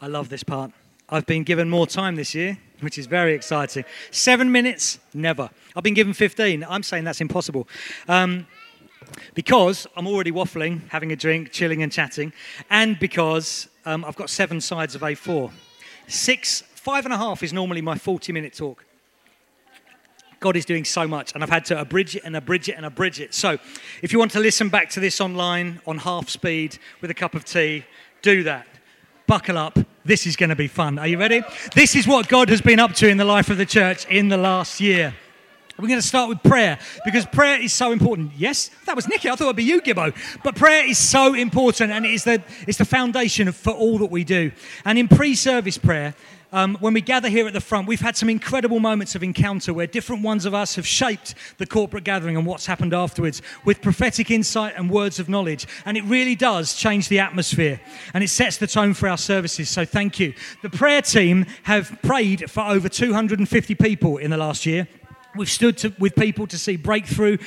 I love this part. I've been given more time this year, which is very exciting. Seven minutes? Never. I've been given 15. I'm saying that's impossible. Um, because I'm already waffling, having a drink, chilling and chatting, and because um, I've got seven sides of A4. Six, five and a half is normally my 40 minute talk. God is doing so much, and I've had to abridge it and abridge it and abridge it. So, if you want to listen back to this online on half speed with a cup of tea, do that. Buckle up. This is going to be fun. Are you ready? This is what God has been up to in the life of the church in the last year. We're going to start with prayer because prayer is so important. Yes, that was Nikki. I thought it'd be you, Gibbo. But prayer is so important and it is the, it's the foundation for all that we do. And in pre service prayer, um, when we gather here at the front, we've had some incredible moments of encounter where different ones of us have shaped the corporate gathering and what's happened afterwards with prophetic insight and words of knowledge. And it really does change the atmosphere and it sets the tone for our services. So thank you. The prayer team have prayed for over 250 people in the last year. We've stood to, with people to see breakthrough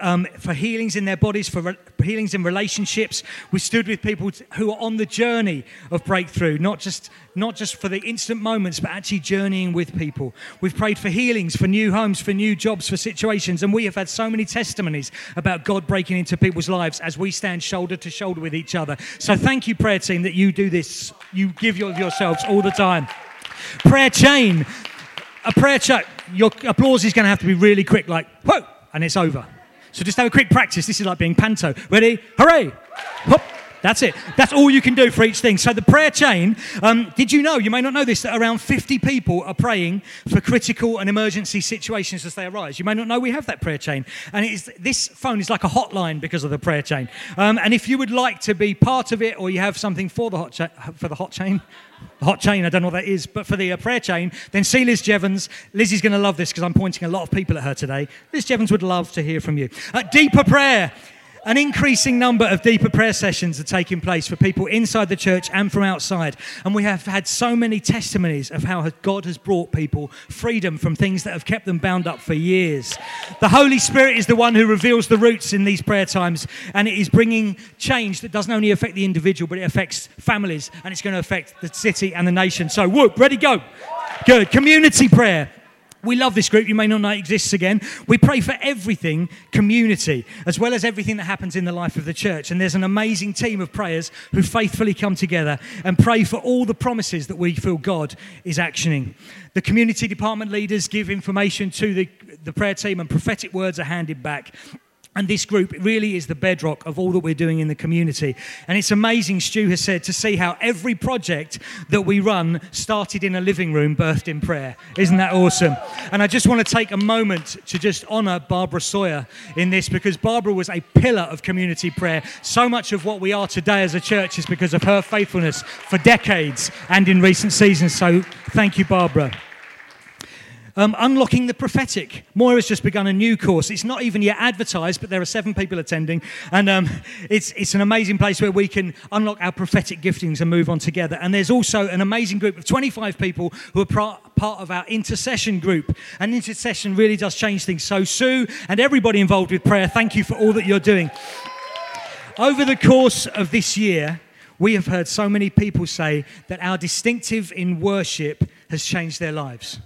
um, for healings in their bodies, for re- healings in relationships. We've stood with people t- who are on the journey of breakthrough, not just, not just for the instant moments, but actually journeying with people. We've prayed for healings, for new homes, for new jobs, for situations. And we have had so many testimonies about God breaking into people's lives as we stand shoulder to shoulder with each other. So thank you, prayer team, that you do this. You give your, yourselves all the time. Prayer chain. A prayer chain your applause is going to have to be really quick, like, whoa, and it's over. So just have a quick practice. This is like being panto. Ready? Hooray! Hop. That's it. That's all you can do for each thing. So the prayer chain, um, did you know, you may not know this, that around 50 people are praying for critical and emergency situations as they arise. You may not know we have that prayer chain. And this phone is like a hotline because of the prayer chain. Um, and if you would like to be part of it or you have something for the hot, cha- for the hot chain, hot chain, I don't know what that is, but for the uh, prayer chain, then see Liz Jevons. Lizzie's going to love this because I'm pointing a lot of people at her today. Liz Jevons would love to hear from you. Uh, deeper prayer. An increasing number of deeper prayer sessions are taking place for people inside the church and from outside. And we have had so many testimonies of how God has brought people freedom from things that have kept them bound up for years. The Holy Spirit is the one who reveals the roots in these prayer times, and it is bringing change that doesn't only affect the individual, but it affects families, and it's going to affect the city and the nation. So, whoop, ready, go. Good. Community prayer. We love this group. You may not know it exists again. We pray for everything community, as well as everything that happens in the life of the church. And there's an amazing team of prayers who faithfully come together and pray for all the promises that we feel God is actioning. The community department leaders give information to the, the prayer team, and prophetic words are handed back. And this group really is the bedrock of all that we're doing in the community. And it's amazing, Stu has said, to see how every project that we run started in a living room, birthed in prayer. Isn't that awesome? And I just want to take a moment to just honor Barbara Sawyer in this because Barbara was a pillar of community prayer. So much of what we are today as a church is because of her faithfulness for decades and in recent seasons. So thank you, Barbara. Um, Unlocking the Prophetic. Moira's just begun a new course. It's not even yet advertised, but there are seven people attending. And um, it's, it's an amazing place where we can unlock our prophetic giftings and move on together. And there's also an amazing group of 25 people who are part, part of our intercession group. And intercession really does change things. So, Sue and everybody involved with prayer, thank you for all that you're doing. Over the course of this year, we have heard so many people say that our distinctive in worship has changed their lives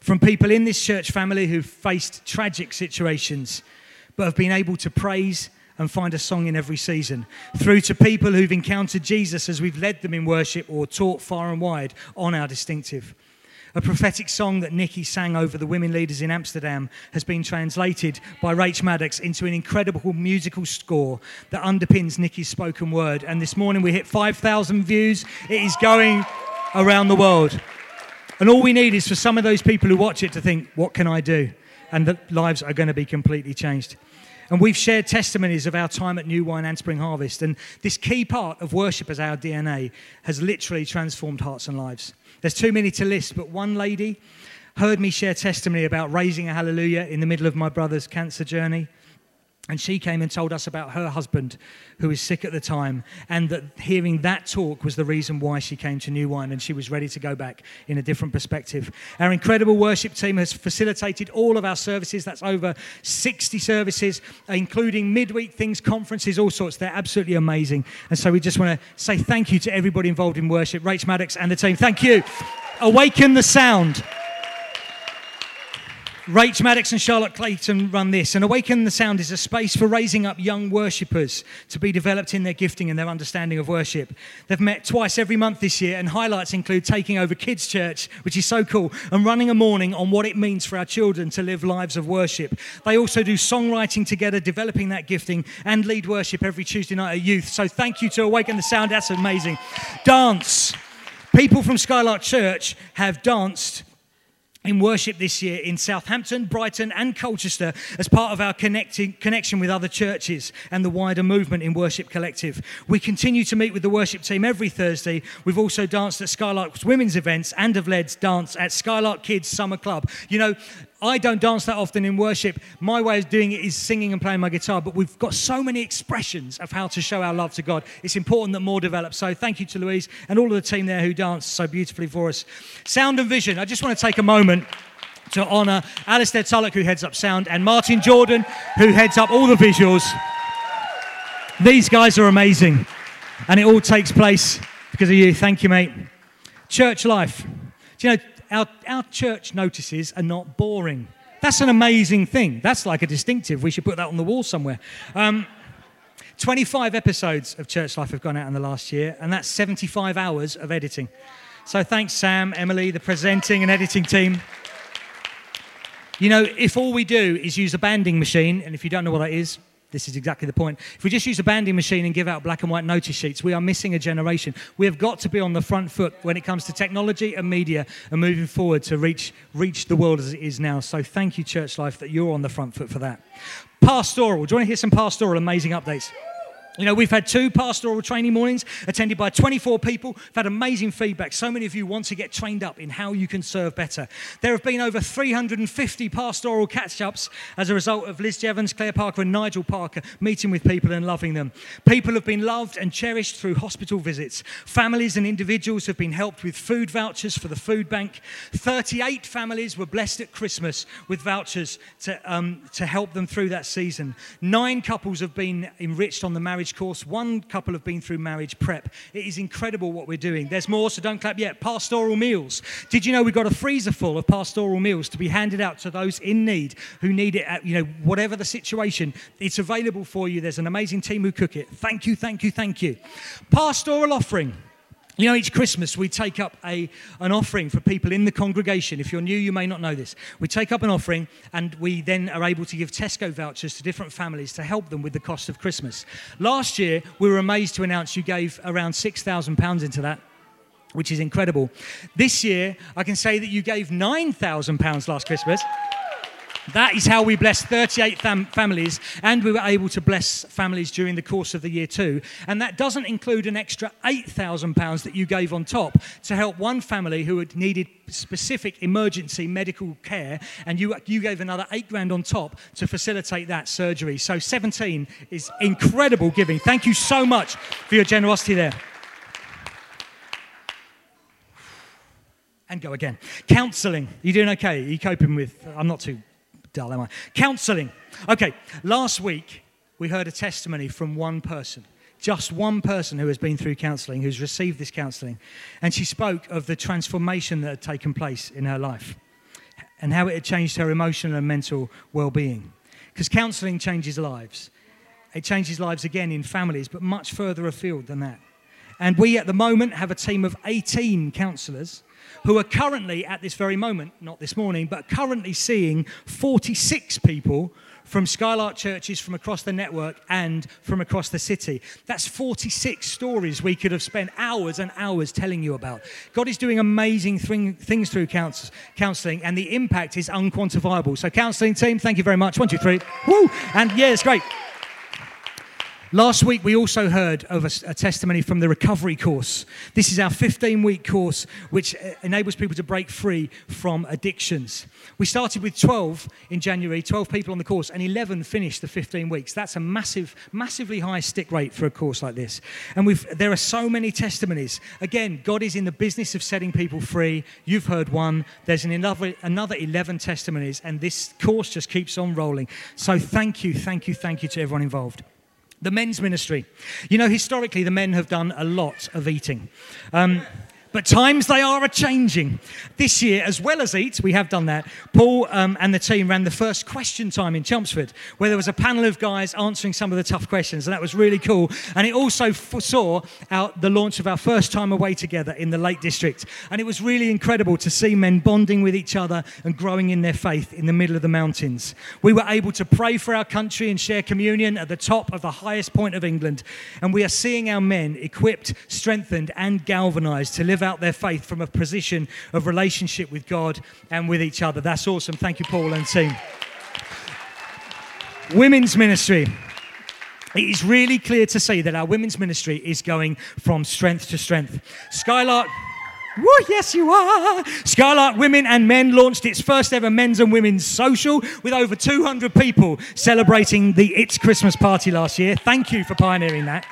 from people in this church family who've faced tragic situations but have been able to praise and find a song in every season, through to people who've encountered Jesus as we've led them in worship or taught far and wide on our distinctive. A prophetic song that Nikki sang over the women leaders in Amsterdam has been translated by Rach Maddox into an incredible musical score that underpins Nikki's spoken word. And this morning we hit 5,000 views. It is going around the world. And all we need is for some of those people who watch it to think, what can I do? And that lives are going to be completely changed. And we've shared testimonies of our time at New Wine and Spring Harvest. And this key part of worship as our DNA has literally transformed hearts and lives. There's too many to list, but one lady heard me share testimony about raising a hallelujah in the middle of my brother's cancer journey. And she came and told us about her husband who was sick at the time, and that hearing that talk was the reason why she came to New Wine and she was ready to go back in a different perspective. Our incredible worship team has facilitated all of our services. That's over 60 services, including midweek things, conferences, all sorts. They're absolutely amazing. And so we just want to say thank you to everybody involved in worship, Rach Maddox and the team. Thank you. Awaken the sound. Rach Maddox and Charlotte Clayton run this. And Awaken the Sound is a space for raising up young worshippers to be developed in their gifting and their understanding of worship. They've met twice every month this year, and highlights include taking over Kids Church, which is so cool, and running a morning on what it means for our children to live lives of worship. They also do songwriting together, developing that gifting, and lead worship every Tuesday night at youth. So thank you to Awaken the Sound. That's amazing. Dance. People from Skylark Church have danced in worship this year in Southampton, Brighton, and Colchester as part of our connecting, connection with other churches and the wider movement in Worship Collective. We continue to meet with the worship team every Thursday. We've also danced at Skylark's women's events and have led dance at Skylark Kids Summer Club. You know, I don't dance that often in worship. My way of doing it is singing and playing my guitar, but we've got so many expressions of how to show our love to God. It's important that more develop. So thank you to Louise and all of the team there who danced so beautifully for us. Sound and vision. I just want to take a moment to honour Alistair Tullock, who heads up sound, and Martin Jordan, who heads up all the visuals. These guys are amazing, and it all takes place because of you. Thank you, mate. Church life. Do you know, our, our church notices are not boring. That's an amazing thing. That's like a distinctive. We should put that on the wall somewhere. Um, 25 episodes of Church Life have gone out in the last year, and that's 75 hours of editing. So thanks, Sam, Emily, the presenting and editing team. You know, if all we do is use a banding machine, and if you don't know what that is, this is exactly the point. If we just use a banding machine and give out black and white notice sheets, we are missing a generation. We have got to be on the front foot when it comes to technology and media and moving forward to reach, reach the world as it is now. So thank you, Church Life, that you're on the front foot for that. Pastoral. Do you want to hear some pastoral amazing updates? You know, we've had two pastoral training mornings attended by 24 people. We've had amazing feedback. So many of you want to get trained up in how you can serve better. There have been over 350 pastoral catch ups as a result of Liz Jevons, Claire Parker, and Nigel Parker meeting with people and loving them. People have been loved and cherished through hospital visits. Families and individuals have been helped with food vouchers for the food bank. 38 families were blessed at Christmas with vouchers to, um, to help them through that season. Nine couples have been enriched on the marriage marriage course. One couple have been through marriage prep. It is incredible what we're doing. There's more, so don't clap yet. Pastoral meals. Did you know we've got a freezer full of pastoral meals to be handed out to those in need who need it at, you know, whatever the situation? It's available for you. There's an amazing team who cook it. Thank you, thank you, thank you. Pastoral offering. You know, each Christmas we take up a, an offering for people in the congregation. If you're new, you may not know this. We take up an offering and we then are able to give Tesco vouchers to different families to help them with the cost of Christmas. Last year, we were amazed to announce you gave around £6,000 into that which is incredible. This year, I can say that you gave £9,000 last Christmas. That is how we blessed 38 fam- families, and we were able to bless families during the course of the year too. And that doesn't include an extra £8,000 that you gave on top to help one family who had needed specific emergency medical care, and you, you gave another eight grand on top to facilitate that surgery. So 17 is incredible giving. Thank you so much for your generosity there. and go again. Counselling. You doing okay? Are you coping with? I'm not too dull, am I? Counseling. Okay, last week we heard a testimony from one person. Just one person who has been through counseling, who's received this counseling. And she spoke of the transformation that had taken place in her life and how it had changed her emotional and mental well being. Because counseling changes lives. It changes lives again in families, but much further afield than that. And we at the moment have a team of 18 counsellors who are currently, at this very moment, not this morning, but currently seeing 46 people from Skylark churches from across the network and from across the city. That's 46 stories we could have spent hours and hours telling you about. God is doing amazing things through counseling, and the impact is unquantifiable. So, counseling team, thank you very much. One, two, three. Woo! And yeah, it's great. Last week, we also heard of a, a, testimony from the recovery course. This is our 15 week course, which uh, enables people to break free from addictions. We started with 12 in January, 12 people on the course, and 11 finished the 15 weeks. That's a massive, massively high stick rate for a course like this. And there are so many testimonies. Again, God is in the business of setting people free. You've heard one. There's an another, another 11 testimonies, and this course just keeps on rolling. So thank you, thank you, thank you to everyone involved. The men's ministry. You know, historically, the men have done a lot of eating. Um, but times they are a changing. This year, as well as eat, we have done that. Paul um, and the team ran the first question time in Chelmsford, where there was a panel of guys answering some of the tough questions, and that was really cool. And it also foresaw our, the launch of our first time away together in the Lake District. And it was really incredible to see men bonding with each other and growing in their faith in the middle of the mountains. We were able to pray for our country and share communion at the top of the highest point of England. And we are seeing our men equipped, strengthened, and galvanized to live live out their faith from a position of relationship with God and with each other. That's awesome. Thank you, Paul and team. Women's ministry. It is really clear to see that our women's ministry is going from strength to strength. Skylark. Woo, yes, you are. Skylark Women and Men launched its first ever men's and women's social with over 200 people celebrating the It's Christmas party last year. Thank you for pioneering that.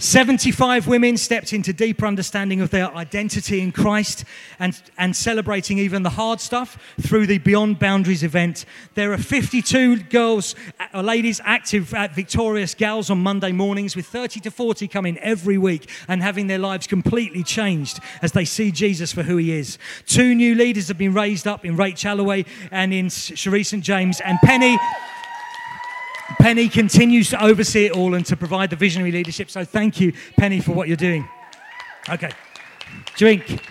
75 women stepped into deeper understanding of their identity in Christ and, and celebrating even the hard stuff through the Beyond Boundaries event. There are 52 girls, or ladies active at Victorious Gals on Monday mornings, with 30 to 40 coming every week and having their lives completely changed as they see Jesus for who he is. Two new leaders have been raised up in Rachel Alloway and in Cherie St. James, and Penny. Penny continues to oversee it all and to provide the visionary leadership. So thank you, Penny, for what you're doing. Okay, drink.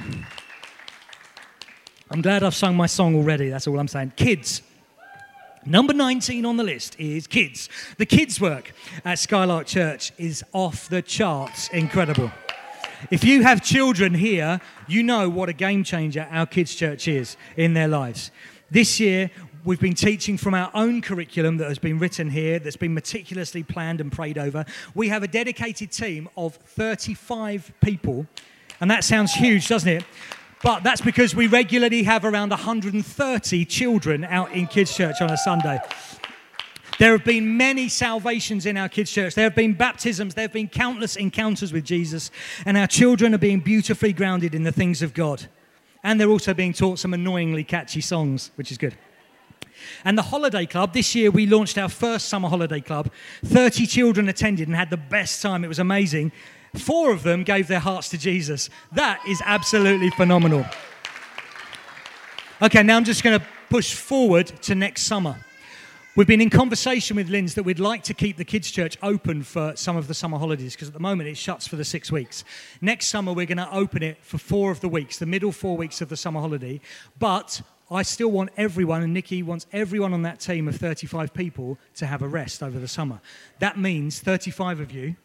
I'm glad I've sung my song already. That's all I'm saying. Kids. Number 19 on the list is kids. The kids' work at Skylark Church is off the charts. Incredible. If you have children here, you know what a game changer our kids' church is in their lives. This year, We've been teaching from our own curriculum that has been written here, that's been meticulously planned and prayed over. We have a dedicated team of 35 people, and that sounds huge, doesn't it? But that's because we regularly have around 130 children out in kids' church on a Sunday. There have been many salvations in our kids' church. There have been baptisms. There have been countless encounters with Jesus. And our children are being beautifully grounded in the things of God. And they're also being taught some annoyingly catchy songs, which is good. And the holiday club, this year we launched our first summer holiday club. 30 children attended and had the best time. It was amazing. Four of them gave their hearts to Jesus. That is absolutely phenomenal. Okay, now I'm just going to push forward to next summer. We've been in conversation with Linz that we'd like to keep the kids' church open for some of the summer holidays because at the moment it shuts for the six weeks. Next summer, we're going to open it for four of the weeks, the middle four weeks of the summer holiday. But I still want everyone, and Nikki wants everyone on that team of 35 people to have a rest over the summer. That means 35 of you,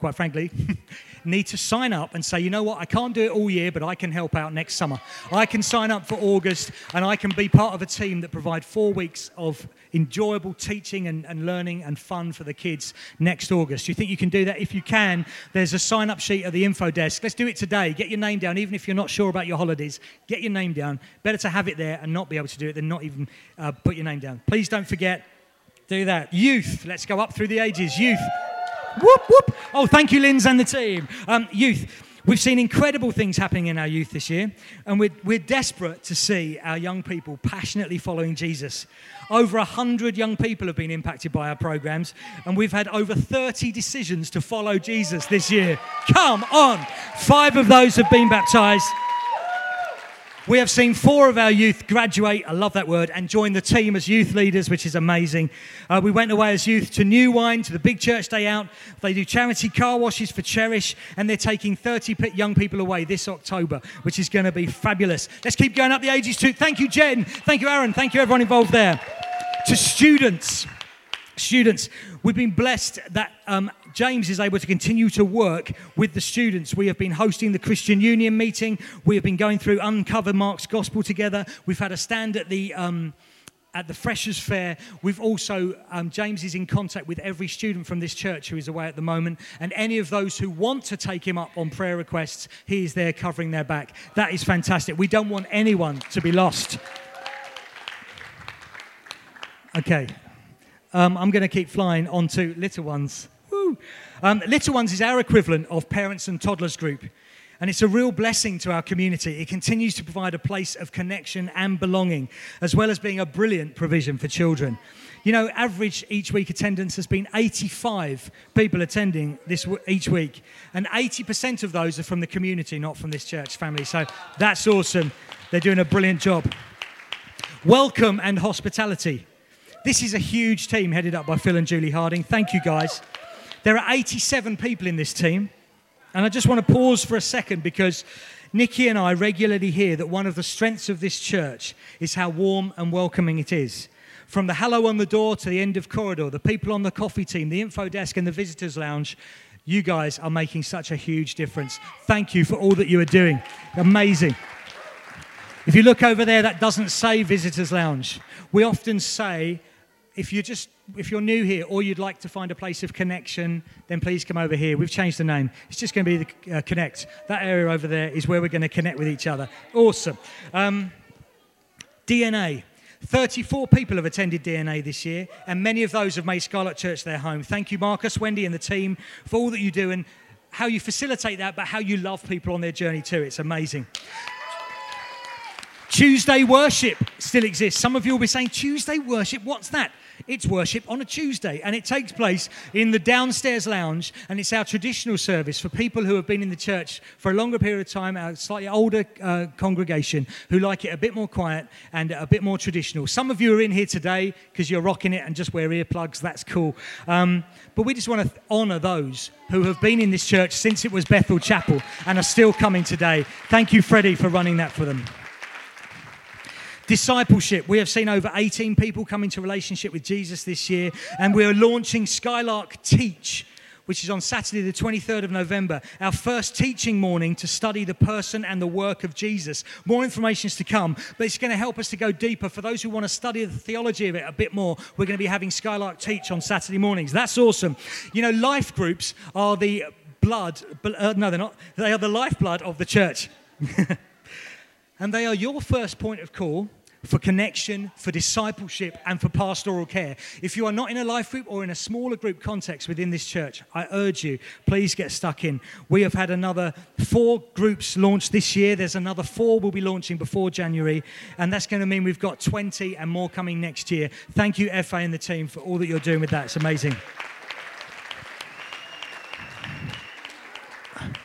quite frankly, need to sign up and say, you know what, I can't do it all year, but I can help out next summer. I can sign up for August and I can be part of a team that provide four weeks of enjoyable teaching and, and learning and fun for the kids next August. Do you think you can do that? If you can, there's a sign up sheet at the info desk. Let's do it today. Get your name down, even if you're not sure about your holidays. Get your name down. Better to have it there and not be able to do it than not even uh, put your name down. Please don't forget, do that. Youth, let's go up through the ages. Youth. Whoop, whoop. Oh, thank you, Linz and the team. Um, youth. We've seen incredible things happening in our youth this year, and we're, we're desperate to see our young people passionately following Jesus. Over 100 young people have been impacted by our programs, and we've had over 30 decisions to follow Jesus this year. Come on! Five of those have been baptized. We have seen four of our youth graduate, I love that word, and join the team as youth leaders, which is amazing. Uh, we went away as youth to New Wine, to the Big Church Day Out. They do charity car washes for Cherish, and they're taking 30 young people away this October, which is going to be fabulous. Let's keep going up the ages too. Thank you, Jen. Thank you, Aaron. Thank you, everyone involved there. To students, students, we've been blessed that um, James is able to continue to work with the students. We have been hosting the Christian Union meeting. We have been going through Uncover Mark's Gospel together. We've had a stand at the. Um, at the Freshers Fair, we've also, um, James is in contact with every student from this church who is away at the moment, and any of those who want to take him up on prayer requests, he is there covering their back. That is fantastic. We don't want anyone to be lost. Okay, um, I'm going to keep flying on to Little Ones. Um, Little Ones is our equivalent of Parents and Toddlers Group. And it's a real blessing to our community. It continues to provide a place of connection and belonging, as well as being a brilliant provision for children. You know, average each week attendance has been 85 people attending this w- each week, and 80% of those are from the community, not from this church family. So that's awesome. They're doing a brilliant job. Welcome and hospitality. This is a huge team headed up by Phil and Julie Harding. Thank you, guys. There are 87 people in this team. And I just want to pause for a second because Nikki and I regularly hear that one of the strengths of this church is how warm and welcoming it is. From the hello on the door to the end of corridor, the people on the coffee team, the info desk, and the visitors lounge, you guys are making such a huge difference. Thank you for all that you are doing. Amazing. If you look over there, that doesn't say visitors lounge. We often say if you're just if you're new here or you'd like to find a place of connection, then please come over here. We've changed the name. It's just going to be the uh, Connect. That area over there is where we're going to connect with each other. Awesome. Um, DNA. 34 people have attended DNA this year, and many of those have made Skylark Church their home. Thank you, Marcus, Wendy, and the team for all that you do and how you facilitate that, but how you love people on their journey too. It's amazing. Tuesday worship still exists. Some of you will be saying, Tuesday worship, what's that? It's worship on a Tuesday, and it takes place in the downstairs lounge, and it's our traditional service for people who have been in the church for a longer period of time, our slightly older uh, congregation who like it a bit more quiet and a bit more traditional. Some of you are in here today because you're rocking it and just wear earplugs. That's cool. Um, but we just want to honour those who have been in this church since it was Bethel Chapel and are still coming today. Thank you, Freddie, for running that for them. Discipleship. We have seen over 18 people come into relationship with Jesus this year, and we're launching Skylark Teach which is on Saturday, the 23rd of November, our first teaching morning to study the person and the work of Jesus. More information is to come, but it's going to help us to go deeper. For those who want to study the theology of it a bit more, we're going to be having Skylark Teach on Saturday mornings. That's awesome. You know, life groups are the blood, uh, no, they're not, they are the lifeblood of the church. and they are your first point of call for connection, for discipleship, and for pastoral care. If you are not in a life group or in a smaller group context within this church, I urge you, please get stuck in. We have had another four groups launched this year. There's another four we'll be launching before January, and that's going to mean we've got 20 and more coming next year. Thank you, FA and the team, for all that you're doing with that. It's amazing.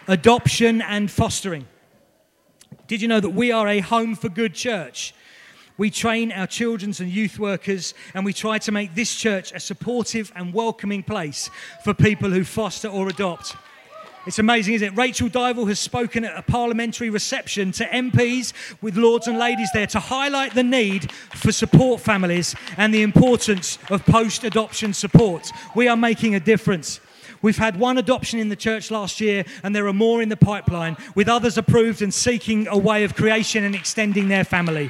Adoption and fostering. Did you know that we are a home for good church? We train our children's and youth workers, and we try to make this church a supportive and welcoming place for people who foster or adopt. It's amazing, isn't it? Rachel Dival has spoken at a parliamentary reception to MPs with lords and ladies there to highlight the need for support families and the importance of post adoption support. We are making a difference. We've had one adoption in the church last year, and there are more in the pipeline, with others approved and seeking a way of creation and extending their family.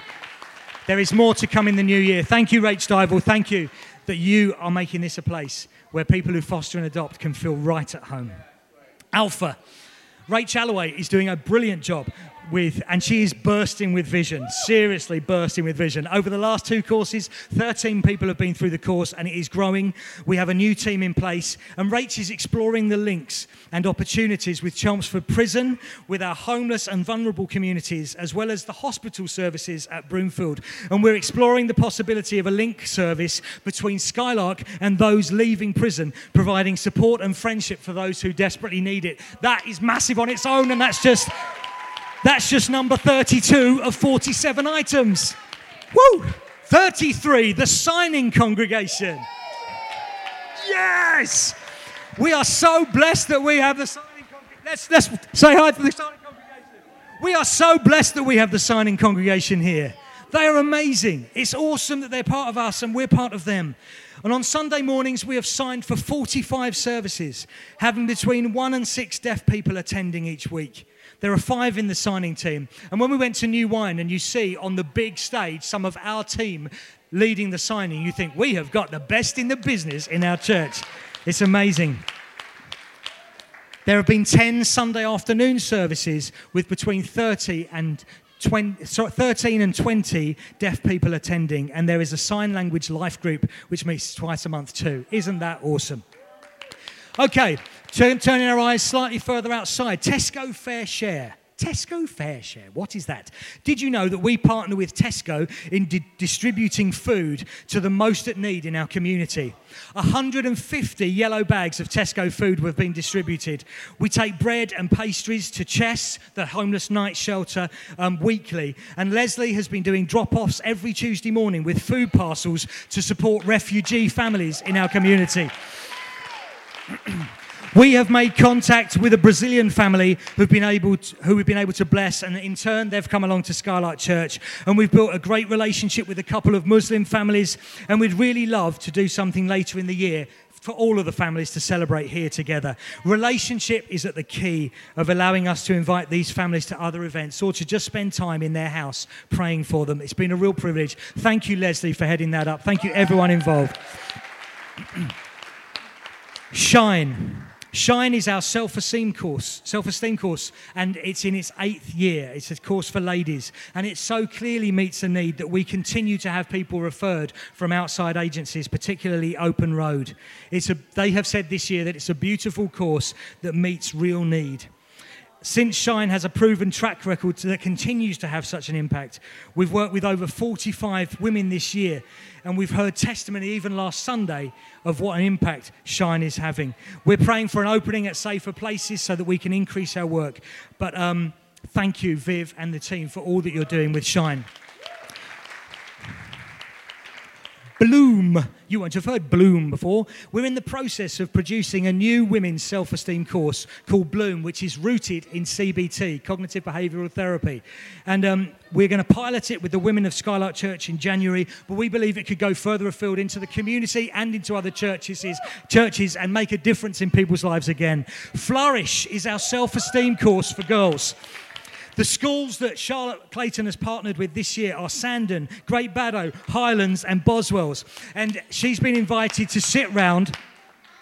There is more to come in the new year. Thank you, Rach Stivel. Thank you that you are making this a place where people who foster and adopt can feel right at home. Alpha. Rach Alloway is doing a brilliant job with, and she is bursting with vision, seriously bursting with vision. Over the last two courses, 13 people have been through the course and it is growing. We have a new team in place, and Rach is exploring the links and opportunities with Chelmsford Prison, with our homeless and vulnerable communities, as well as the hospital services at Broomfield. And we're exploring the possibility of a link service between Skylark and those leaving prison, providing support and friendship for those who desperately need it. That is massive on its own, and that's just that's just number 32 of 47 items. Woo! 33, the signing congregation. Yes! We are so blessed that we have the signing congregation. Let's, let's say hi to the signing congregation. We are so blessed that we have the signing congregation here. They are amazing. It's awesome that they're part of us and we're part of them. And on Sunday mornings, we have signed for 45 services, having between one and six deaf people attending each week. There are five in the signing team. And when we went to New Wine and you see on the big stage some of our team leading the signing, you think, we have got the best in the business in our church. It's amazing. There have been 10 Sunday afternoon services with between 30 and 20, so 13 and 20 deaf people attending, and there is a sign language life group which meets twice a month too. Isn't that awesome? Okay, turning our eyes slightly further outside. Tesco Fair Share. Tesco Fair Share. What is that? Did you know that we partner with Tesco in di- distributing food to the most at need in our community? 150 yellow bags of Tesco food have been distributed. We take bread and pastries to Chess, the homeless night shelter, um, weekly. And Leslie has been doing drop offs every Tuesday morning with food parcels to support refugee families in our community. We have made contact with a Brazilian family who've been able to, who we've been able to bless, and in turn, they've come along to Skylark Church. And we've built a great relationship with a couple of Muslim families, and we'd really love to do something later in the year for all of the families to celebrate here together. Relationship is at the key of allowing us to invite these families to other events or to just spend time in their house praying for them. It's been a real privilege. Thank you, Leslie, for heading that up. Thank you, everyone involved. Shine. Shine is our self-esteem course, self-esteem course, and it's in its eighth year. It's a course for ladies, and it so clearly meets a need that we continue to have people referred from outside agencies, particularly Open Road. It's a, they have said this year that it's a beautiful course that meets real need. Since Shine has a proven track record that continues to have such an impact, we've worked with over 45 women this year, and we've heard testimony even last Sunday of what an impact Shine is having. We're praying for an opening at safer places so that we can increase our work. But um, thank you, Viv and the team, for all that you're doing with Shine. Bloom. You won't have heard Bloom before. We're in the process of producing a new women's self esteem course called Bloom, which is rooted in CBT, cognitive behavioral therapy. And um, we're going to pilot it with the women of Skylark Church in January, but we believe it could go further afield into the community and into other churches, churches and make a difference in people's lives again. Flourish is our self esteem course for girls. The schools that Charlotte Clayton has partnered with this year are Sandon, Great Baddow, Hylands, and Boswells. And she's been invited to sit round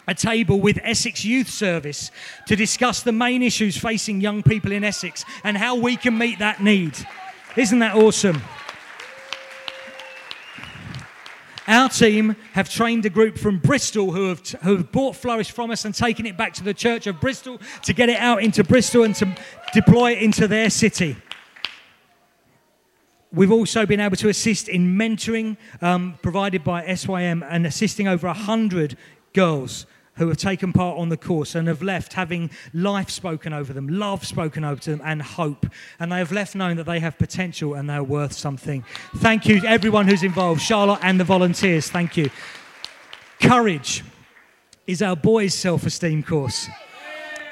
a table with Essex Youth Service to discuss the main issues facing young people in Essex and how we can meet that need. Isn't that awesome? Our team have trained a group from Bristol who have, t- who have bought Flourish from us and taken it back to the Church of Bristol to get it out into Bristol and to deploy it into their city. We've also been able to assist in mentoring um, provided by SYM and assisting over 100 girls who have taken part on the course and have left having life spoken over them, love spoken over them, and hope. And they have left knowing that they have potential and they're worth something. Thank you everyone who's involved, Charlotte and the volunteers. Thank you. Courage is our boys' self esteem course,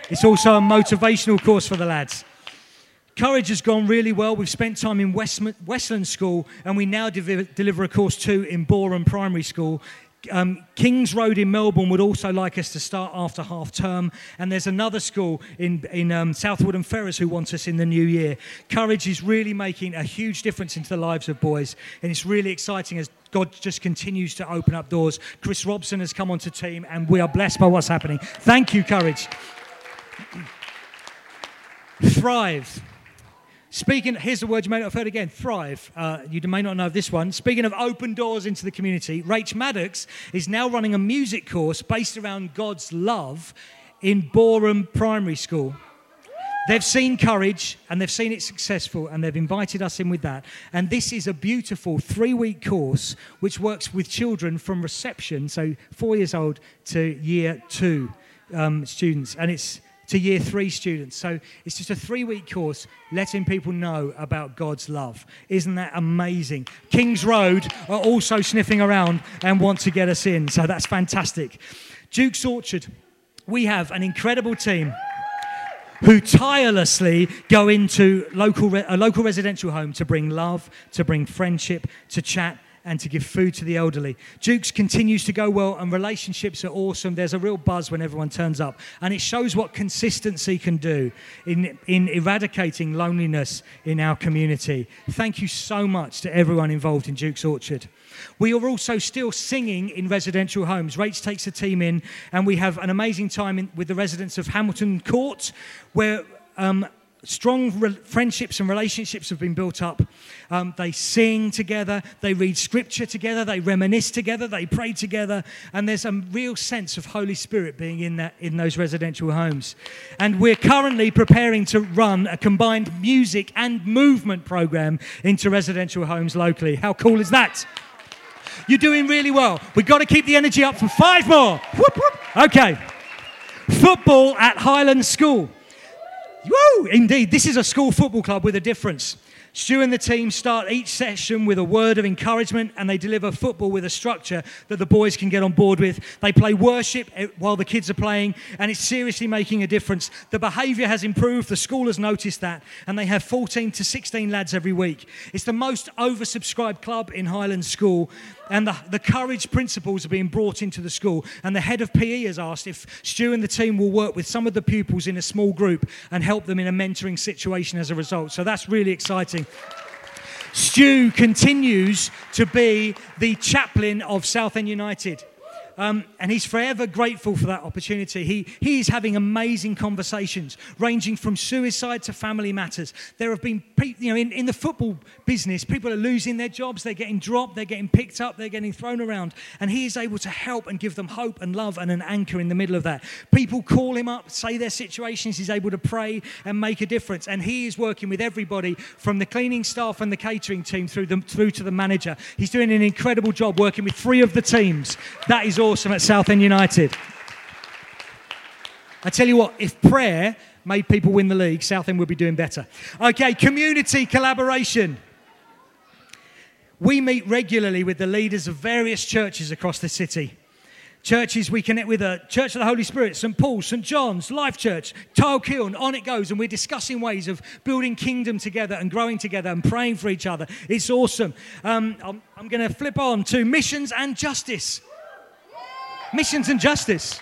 it's also a motivational course for the lads. Courage has gone really well. We've spent time in Westland School and we now de- deliver a course too in Boreham Primary School um, Kings Road in Melbourne would also like us to start after half term, and there's another school in, in um, South Woodham Ferrers who want us in the new year. Courage is really making a huge difference into the lives of boys, and it's really exciting as God just continues to open up doors. Chris Robson has come onto team, and we are blessed by what's happening. Thank you, Courage. Thrive. Speaking, here's the word you may not have heard again thrive. Uh, you may not know this one. Speaking of open doors into the community, Rach Maddox is now running a music course based around God's love in Boreham Primary School. They've seen courage and they've seen it successful and they've invited us in with that. And this is a beautiful three week course which works with children from reception, so four years old to year two um, students. And it's to year three students. So it's just a three week course letting people know about God's love. Isn't that amazing? Kings Road are also sniffing around and want to get us in. So that's fantastic. Duke's Orchard, we have an incredible team who tirelessly go into local re- a local residential home to bring love, to bring friendship, to chat and to give food to the elderly. Duke's continues to go well, and relationships are awesome. There's a real buzz when everyone turns up, and it shows what consistency can do in, in eradicating loneliness in our community. Thank you so much to everyone involved in Duke's Orchard. We are also still singing in residential homes. Rates takes a team in, and we have an amazing time in, with the residents of Hamilton Court, where um, strong re- friendships and relationships have been built up. Um, they sing together, they read scripture together, they reminisce together, they pray together, and there's a real sense of Holy Spirit being in, that, in those residential homes. And we're currently preparing to run a combined music and movement program into residential homes locally. How cool is that? You're doing really well. We've got to keep the energy up for five more. Whoop, whoop. Okay. Football at Highland School. Indeed, this is a school football club with a difference. Stu and the team start each session with a word of encouragement and they deliver football with a structure that the boys can get on board with. They play worship eh, while the kids are playing and it's seriously making a difference. The behaviour has improved, the school has noticed that, and they have 14 to 16 lads every week. It's the most oversubscribed club in Highland School and the, the courage principles are being brought into the school. And the head of PE has asked if Stu and the team will work with some of the pupils in a small group and help them in a mentoring situation as a result. So that's really exciting. Stu continues to be the chaplain of Southend United. Um, and he's forever grateful for that opportunity. He, he's having amazing conversations, ranging from suicide to family matters. There have been, you know, in, in the football business, people are losing their jobs, they're getting dropped, they're getting picked up, they're getting thrown around. And he is able to help and give them hope and love and an anchor in the middle of that. People call him up, say their situations, he's able to pray and make a difference. And he is working with everybody from the cleaning staff and the catering team through, the, through to the manager. He's doing an incredible job working with three of the teams. That is awesome at Southend United. I tell you what, if prayer made people win the league, Southend would be doing better. Okay, community collaboration. We meet regularly with the leaders of various churches across the city. Churches we connect with are Church of the Holy Spirit, St. Paul's, St. John's, Life Church, Tile Kiln, on it goes. And we're discussing ways of building kingdom together and growing together and praying for each other. It's awesome. Um, I'm, I'm going to flip on to missions and justice. Missions and justice.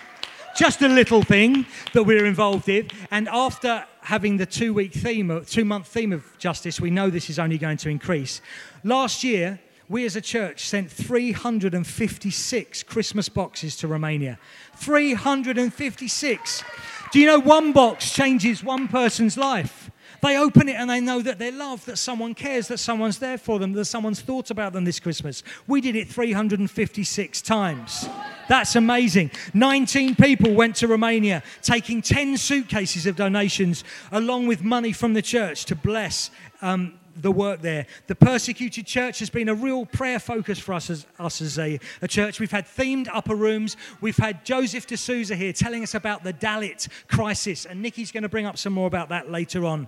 Just a little thing that we're involved in. And after having the two week theme, two month theme of justice, we know this is only going to increase. Last year, we as a church sent 356 Christmas boxes to Romania. 356. Do you know one box changes one person's life? They open it and they know that they're loved, that someone cares, that someone's there for them, that someone's thought about them this Christmas. We did it 356 times. That's amazing. 19 people went to Romania, taking 10 suitcases of donations along with money from the church to bless um, the work there. The persecuted church has been a real prayer focus for us as, us as a, a church. We've had themed upper rooms. We've had Joseph D'Souza here telling us about the Dalit crisis, and Nikki's going to bring up some more about that later on.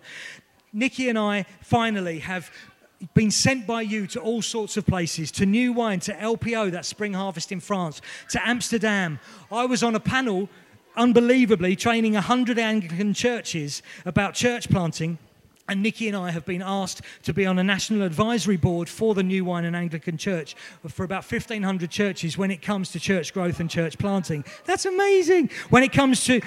Nikki and I finally have been sent by you to all sorts of places, to New Wine, to LPO, that spring harvest in France, to Amsterdam. I was on a panel, unbelievably, training 100 Anglican churches about church planting. And Nikki and I have been asked to be on a national advisory board for the New Wine and Anglican Church for about 1,500 churches when it comes to church growth and church planting. That's amazing. When it comes to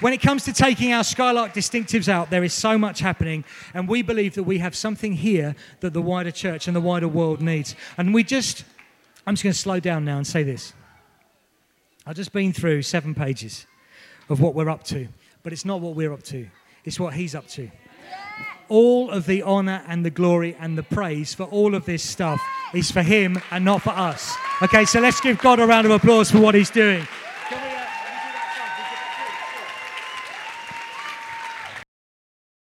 when it comes to taking our Skylark distinctives out, there is so much happening, and we believe that we have something here that the wider church and the wider world needs. And we just, I'm just going to slow down now and say this. I've just been through seven pages of what we're up to, but it's not what we're up to, it's what he's up to all of the honor and the glory and the praise for all of this stuff is for him and not for us. Okay, so let's give God a round of applause for what he's doing.